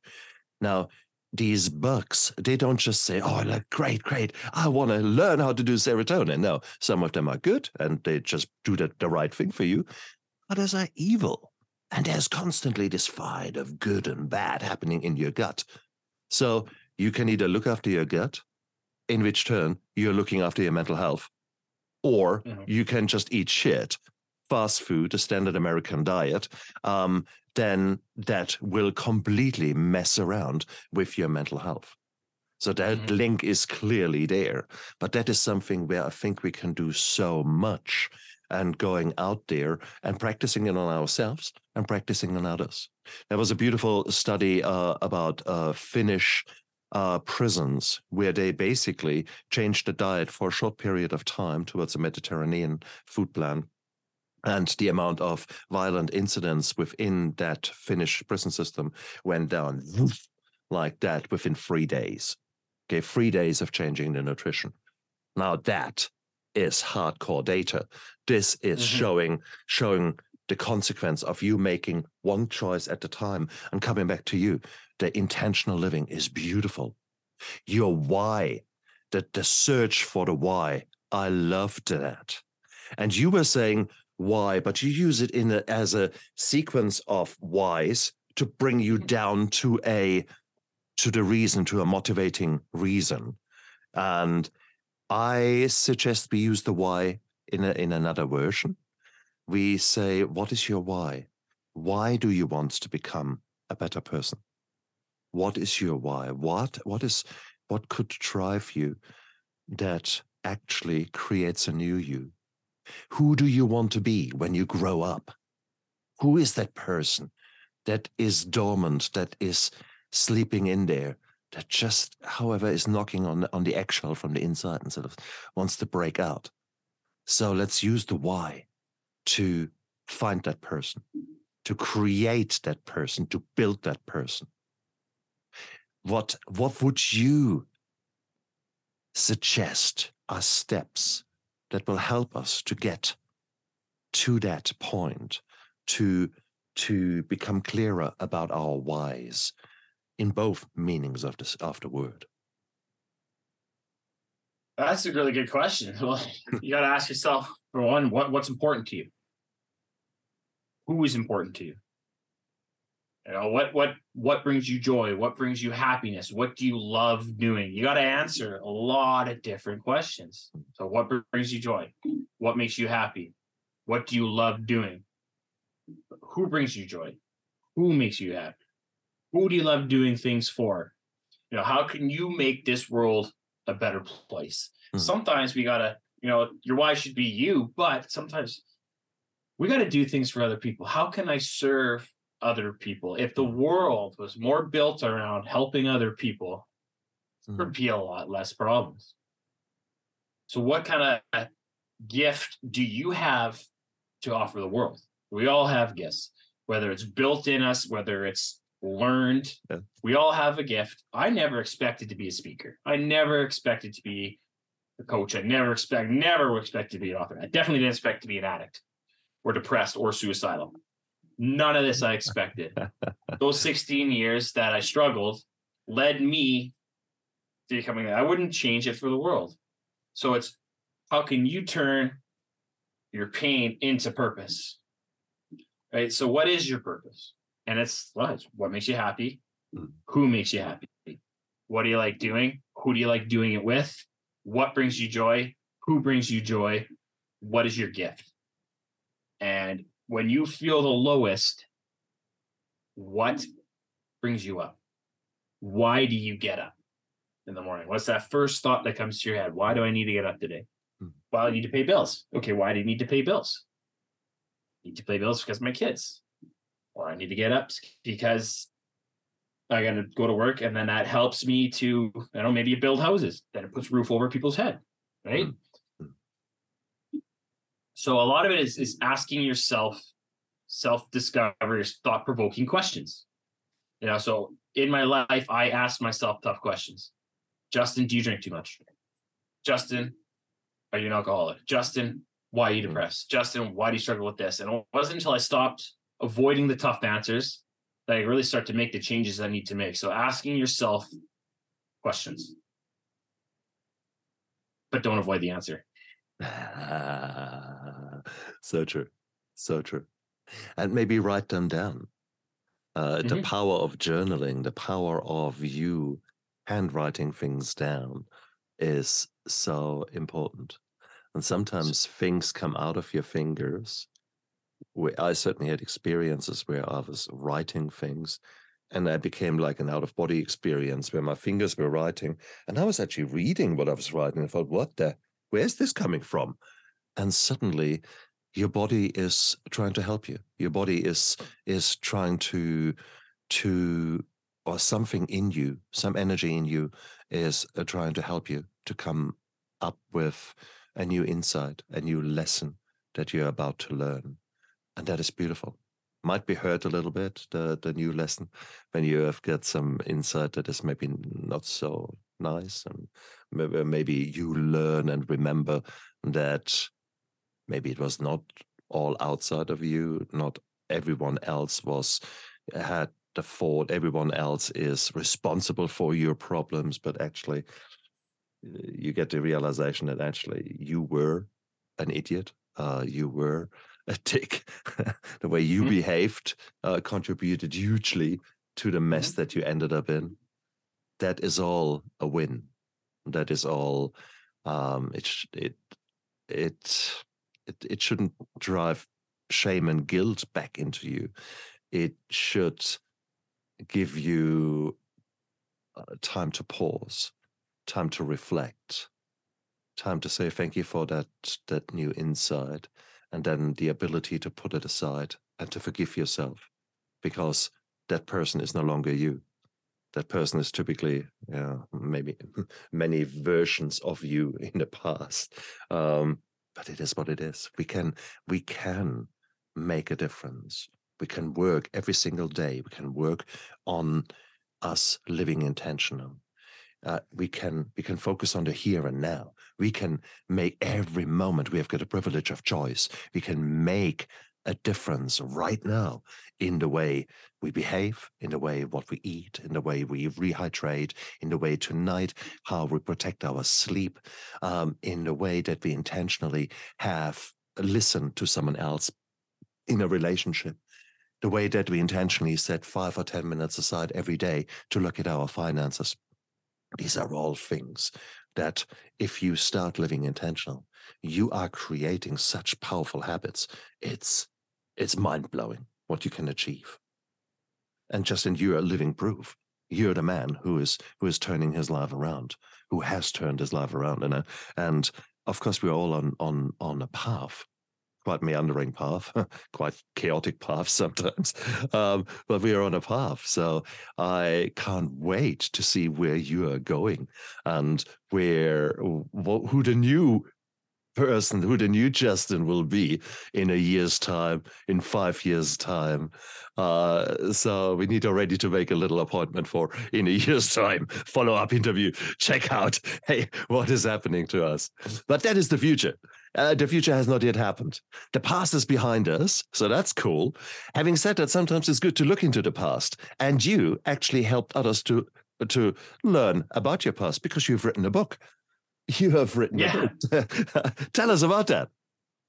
Now, these books, they don't just say, Oh, like, great, great. I want to learn how to do serotonin. No, some of them are good and they just do the, the right thing for you. Others are evil. And there's constantly this fight of good and bad happening in your gut. So you can either look after your gut, in which turn you're looking after your mental health, or Mhm. you can just eat shit fast food, a standard American diet, um, then that will completely mess around with your mental health. So that Mhm. link is clearly there. But that is something where I think we can do so much and going out there and practicing it on ourselves and practicing on others. There was a beautiful study uh, about uh, Finnish uh, prisons where they basically changed the diet for a short period of time towards a Mediterranean food plan. And the amount of violent incidents within that Finnish prison system went down like that within three days. Okay, three days of changing the nutrition. Now that is hardcore data. This is Mhm. showing showing the consequence of you making one choice at a time and coming back to you. The intentional living is beautiful. Your why, the, the search for the why, I loved that. And you were saying why, but you use it in a, as a sequence of whys to bring you down to a to the reason, to a motivating reason. And I suggest we use the why in a, in another version. We say, what is your why? Why do you want to become a better person? What is your why? What what is what could drive you that actually creates a new you? Who do you want to be when you grow up? Who is that person that is dormant, that is sleeping in there, that just, however, is knocking on, on the eggshell from the inside and sort of wants to break out? So let's use the why to find that person, to create that person, to build that person. What, what would you suggest are steps that will help us to get to that point, to, to become clearer about our whys in both meanings of, this, of the word? That's a really good question. Well, you got to ask yourself for one, what what's important to you? Who is important to you? You know, what what what brings you joy? What brings you happiness? What do you love doing? You got to answer a lot of different questions. So, what brings you joy? What makes you happy? What do you love doing? Who brings you joy? Who makes you happy? Who do you love doing things for? You know, how can you make this world a better place? Mhm. Sometimes we gotta, you know, your why should be you, but sometimes we got to do things for other people. How can I serve other people? If the world was more built around helping other people, Mhm. there'd be a lot less problems. So, what kind of gift do you have to offer the world? We all have gifts, whether it's built in us, whether it's learned. Yeah. We all have a gift. I never expected to be a speaker. I never expected to be a coach. I never expect, never expected to be an author. I definitely didn't expect to be an addict or depressed or suicidal. None of this I expected. Those 16 years that I struggled led me to becoming that. I wouldn't change it for the world. So it's how can you turn your pain into purpose? Right. So what is your purpose? And it's well, it's what makes you happy, Mm. who makes you happy, what do you like doing, who do you like doing it with, what brings you joy, who brings you joy, what is your gift? And when you feel the lowest, what brings you up? Why do you get up in the morning? What's that first thought that comes to your head? Why do I need to get up today? Hmm. Well, I need to pay bills. Okay, why do you need to pay bills? need to pay bills because of my kids. Or I need to get up because I got to go to work, and then that helps me to, I don't know, maybe you build houses. Then it puts roof over people's head, right? Mm. So a lot of it is is asking yourself self discovery, thought provoking questions. You know, so in my life, I asked myself tough questions. Justin, do you drink too much? Justin, are you an alcoholic? Justin, why are you Mm. depressed? Justin, why do you struggle with this? And it wasn't until I stopped avoiding the tough answers that I really start to make the changes I need to make. So asking yourself questions, but don't avoid the answer. so true. So true. And maybe write them down. Uh, The Mhm. power of journaling, the power of you handwriting things down is so important. And sometimes things come out of your fingers I certainly had experiences where I was writing things and I became like an out of body experience where my fingers were writing and I was actually reading what I was writing. I thought, what the, where's this coming from? And suddenly your body is trying to help you. Your body is is trying to to or something in you, some energy in you is uh, trying to help you to come up with a new insight, a new lesson that you're about to learn. And that is beautiful. Might be hurt a little bit, the, the new lesson, when you have got some insight that is maybe not so nice. And maybe, you learn and remember that maybe it was not all outside of you, not everyone else was had the fault, everyone else is responsible for your problems, but actually you get the realization that actually you were an idiot. Uh, you were a dick. the way you mm-hmm. behaved uh, contributed hugely to the mess mm-hmm. that you ended up in. That is all a win. That is all. Um, it it it it it shouldn't drive shame and guilt back into you. It should give you uh, time to pause, time to reflect, time to say thank you for that that new insight, and then the ability to put it aside and to forgive yourself, because that person is no longer you. That person is typically, yeah, maybe many versions of you in the past. Um, but it is what it is. We can we can make a difference we can work every single day. We can work on us living intentional. Uh, we can we can focus on the here and now. We can make every moment. We have got a privilege of choice. We can make a difference right now in the way we behave, in the way what we eat, in the way we rehydrate, in the way tonight how we protect our sleep, um, in the way that we intentionally have listened to someone else in a relationship the way that we intentionally set five or 10 minutes aside every day to look at our finances. These are all things that if you start living intentional, you are creating such powerful habits. It's it's mind blowing what you can achieve. And Justin, you are living proof. You're the man who is who is turning his life around, who has turned his life around, and and of course we're all on on on a path quite meandering path, quite chaotic path sometimes. Um, but we are on a path. So I can't wait to see where you are going and where who the new person, who the new Justin will be in a year's time, in five years' time. Uh, so we need already to make a little appointment for in a year's time, follow up interview, check out, hey, what is happening to us? But that is the future. Uh, the future has not yet happened. The past is behind us, so that's cool. Having said that, sometimes it's good to look into the past, and you actually helped others to to learn about your past because you've written a book you have written yeah. Tell us about that.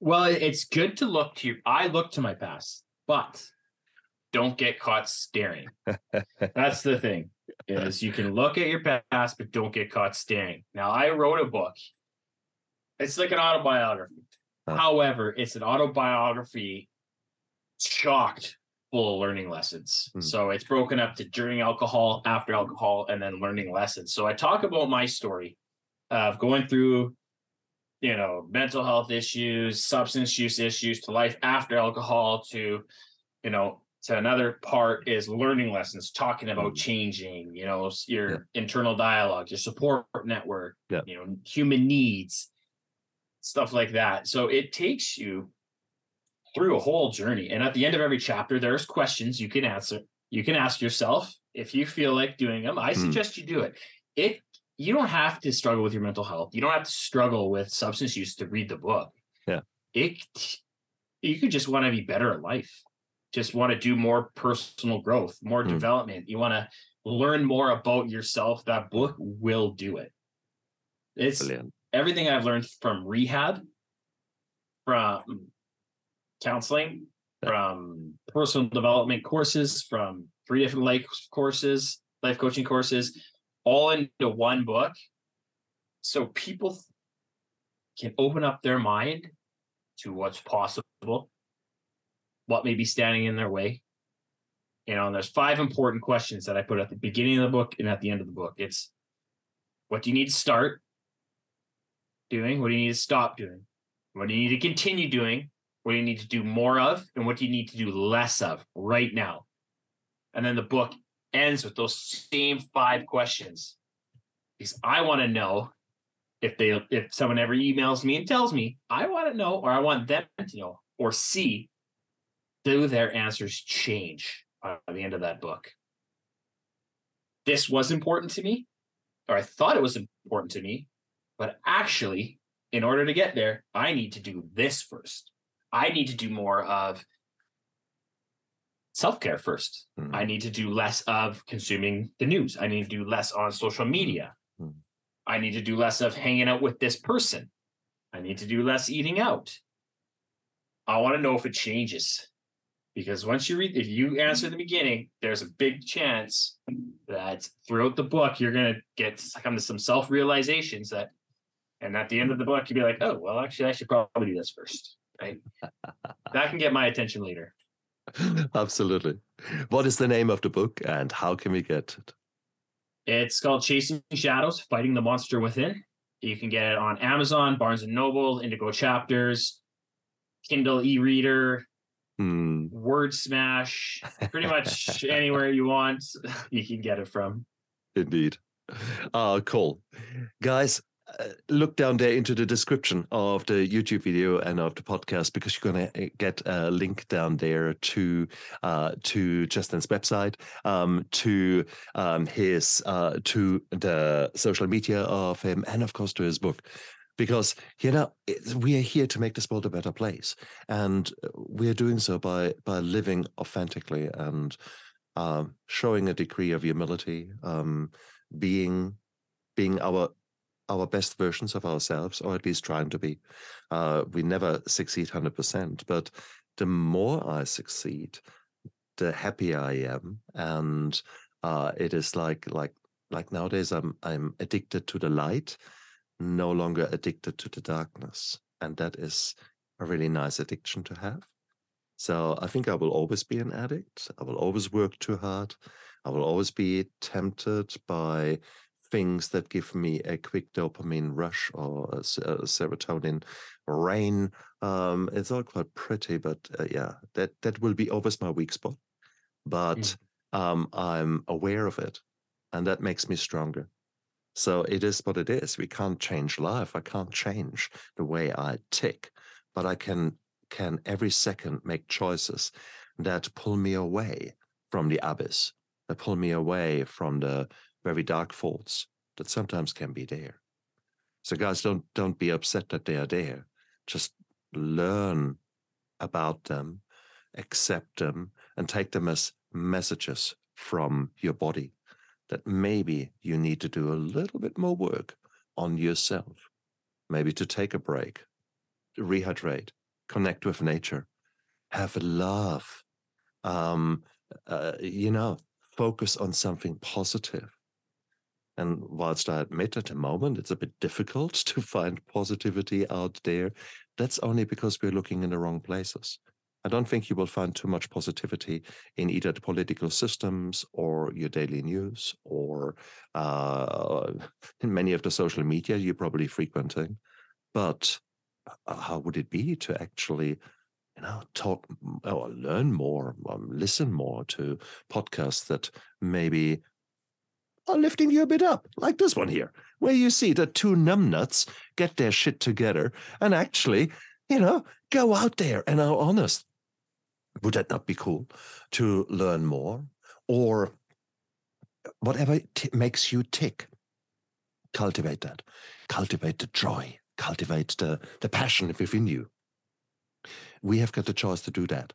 Well, it's good to look to. you. I look to my past, but don't get caught staring. That's the thing. Is you can look at your past, but don't get caught staring. Now, I wrote a book. It's like an autobiography. Huh. However, it's an autobiography chocked full of learning lessons. Hmm. So it's broken up to during alcohol, after alcohol, and then learning lessons. So I talk about my story of going through you know mental health issues substance use issues to life after alcohol to you know to another part is learning lessons talking about mm. changing you know your yeah. internal dialogue your support network yeah. you know human needs stuff like that so it takes you through a whole journey and at the end of every chapter there's questions you can answer you can ask yourself if you feel like doing them i mm. suggest you do it it you don't have to struggle with your mental health. You don't have to struggle with substance use to read the book. Yeah. It you could just want to be better at life. Just want to do more personal growth, more mm. development. You want to learn more about yourself. That book will do it. It's Brilliant. everything I've learned from rehab, from counseling, yeah. from personal development courses, from three different life courses, life coaching courses all into one book so people can open up their mind to what's possible what may be standing in their way. You know, and there's five important questions that I put at the beginning of the book and at the end of the book. It's what do you need to start doing? What do you need to stop doing? What do you need to continue doing? What do you need to do more of? And what do you need to do less of right now? And then the book ends with those same five questions. Because I want to know if they if someone ever emails me and tells me, I want to know, or I want them to know, or see, do their answers change by the end of that book? This was important to me, or I thought it was important to me, but actually, in order to get there, I need to do this first. I need to do more of self care 1st Mhm. I need to do less of consuming the news. I need to do less on social media. Mhm. I need to do less of hanging out with this person. I need to do less eating out. I want to know if it changes. Because once you read, if you answer the beginning, there's a big chance that throughout the book, you're going to get come to some self realizations that, and at the end of the book, you'd be like, oh, well, actually, I should probably do this first. Right. that can get my attention later. Absolutely. What is the name of the book and how can we get it? It's called Chasing Shadows, Fighting the Monster Within. You can get it on Amazon, Barnes and Noble, Indigo Chapters, Kindle e-reader, Hmm. Word Smash, pretty much anywhere you want, you can get it from. Indeed. Uh, cool. Guys, uh, look down there into the description of the YouTube video and of the podcast because you're going to get a link down there to uh, to Justin's website, um, to um, his uh, to the social media of him, and of course to his book. Because you know we are here to make this world a better place, and we are doing so by by living authentically and um, showing a degree of humility, um, being being our our best versions of ourselves, or at least trying to be. Uh, we never succeed hundred percent, but the more I succeed, the happier I am, and uh, it is like like like nowadays I'm I'm addicted to the light, no longer addicted to the darkness, and that is a really nice addiction to have. So I think I will always be an addict. I will always work too hard. I will always be tempted by things that give me a quick dopamine rush or a, a serotonin rain. Um, it's all quite pretty, but uh, yeah, that that will be always my weak spot. But um, I'm aware of it, and that makes me stronger. So it is what it is. We can't change life. I can't change the way I tick, but I can can every second make choices that pull me away from the abyss, that pull me away from the very dark faults that sometimes can be there. So guys, don't don't be upset that they are there. Just learn about them, accept them, and take them as messages from your body that maybe you need to do a little bit more work on yourself. Maybe to take a break, rehydrate, connect with nature, have a laugh, um, uh, you know, focus on something positive. And whilst I admit at the moment it's a bit difficult to find positivity out there, that's only because we're looking in the wrong places. I don't think you will find too much positivity in either the political systems or your daily news or uh, in many of the social media you're probably frequenting. But uh, how would it be to actually you know talk or learn more um, listen more to podcasts that maybe are lifting you a bit up like this one here where you see that two numbnuts get their shit together and actually you know go out there and are honest. Would that not be cool to learn more? Or whatever t- makes you tick cultivate that. Cultivate the joy cultivate the, the passion within you. We have got the choice to do that.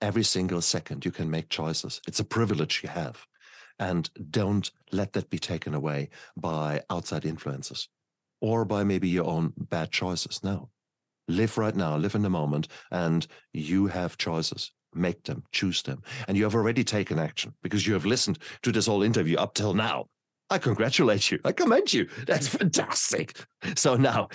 Every single second you can make choices. It's a privilege you have and don't let that be taken away by outside influences or by maybe your own bad choices. No. Live right now live in the moment and you have choices. Make them choose them. And you have already taken action because you have listened to this whole interview up till now. I congratulate you. I commend you. That's fantastic. So now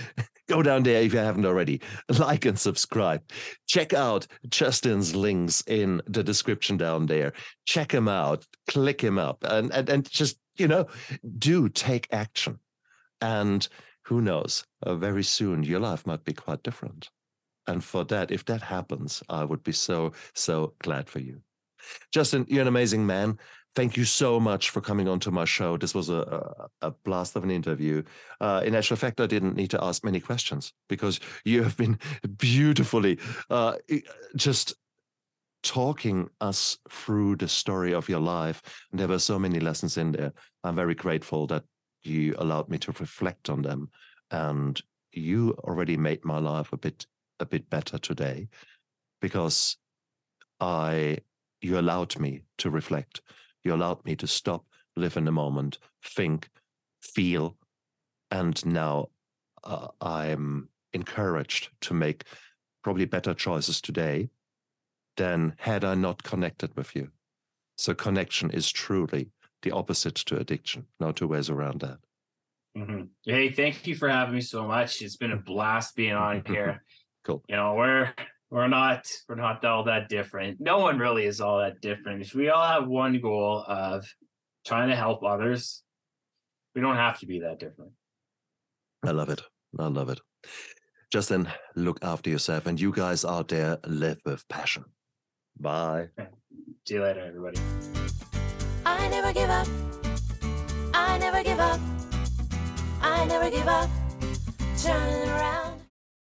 Go down there if you haven't already. Like and subscribe. Check out Justin's links in the description down there. Check him out, click him up, and, and, and just, you know, do take action. And who knows, uh, very soon your life might be quite different. And for that, if that happens, I would be so, so glad for you. Justin, you're an amazing man. Thank you so much for coming onto my show. This was a, a, a blast of an interview. Uh, in actual fact, I didn't need to ask many questions because you have been beautifully uh, just talking us through the story of your life. And there were so many lessons in there. I'm very grateful that you allowed me to reflect on them. And you already made my life a bit a bit better today because I you allowed me to reflect. You allowed me to stop, live in the moment, think, feel, and now uh, I'm encouraged to make probably better choices today than had I not connected with you. So connection is truly the opposite to addiction. No two ways around that. Mm-hmm. Hey, thank you for having me so much. It's been a blast being on here. cool. You know, we're we're not we're not all that different. No one really is all that different. We all have one goal of trying to help others. We don't have to be that different. I love it. I love it. Justin, look after yourself, and you guys out there live with passion. Bye. See you later, everybody. I never give up. I never give up. I never give up. Turn around.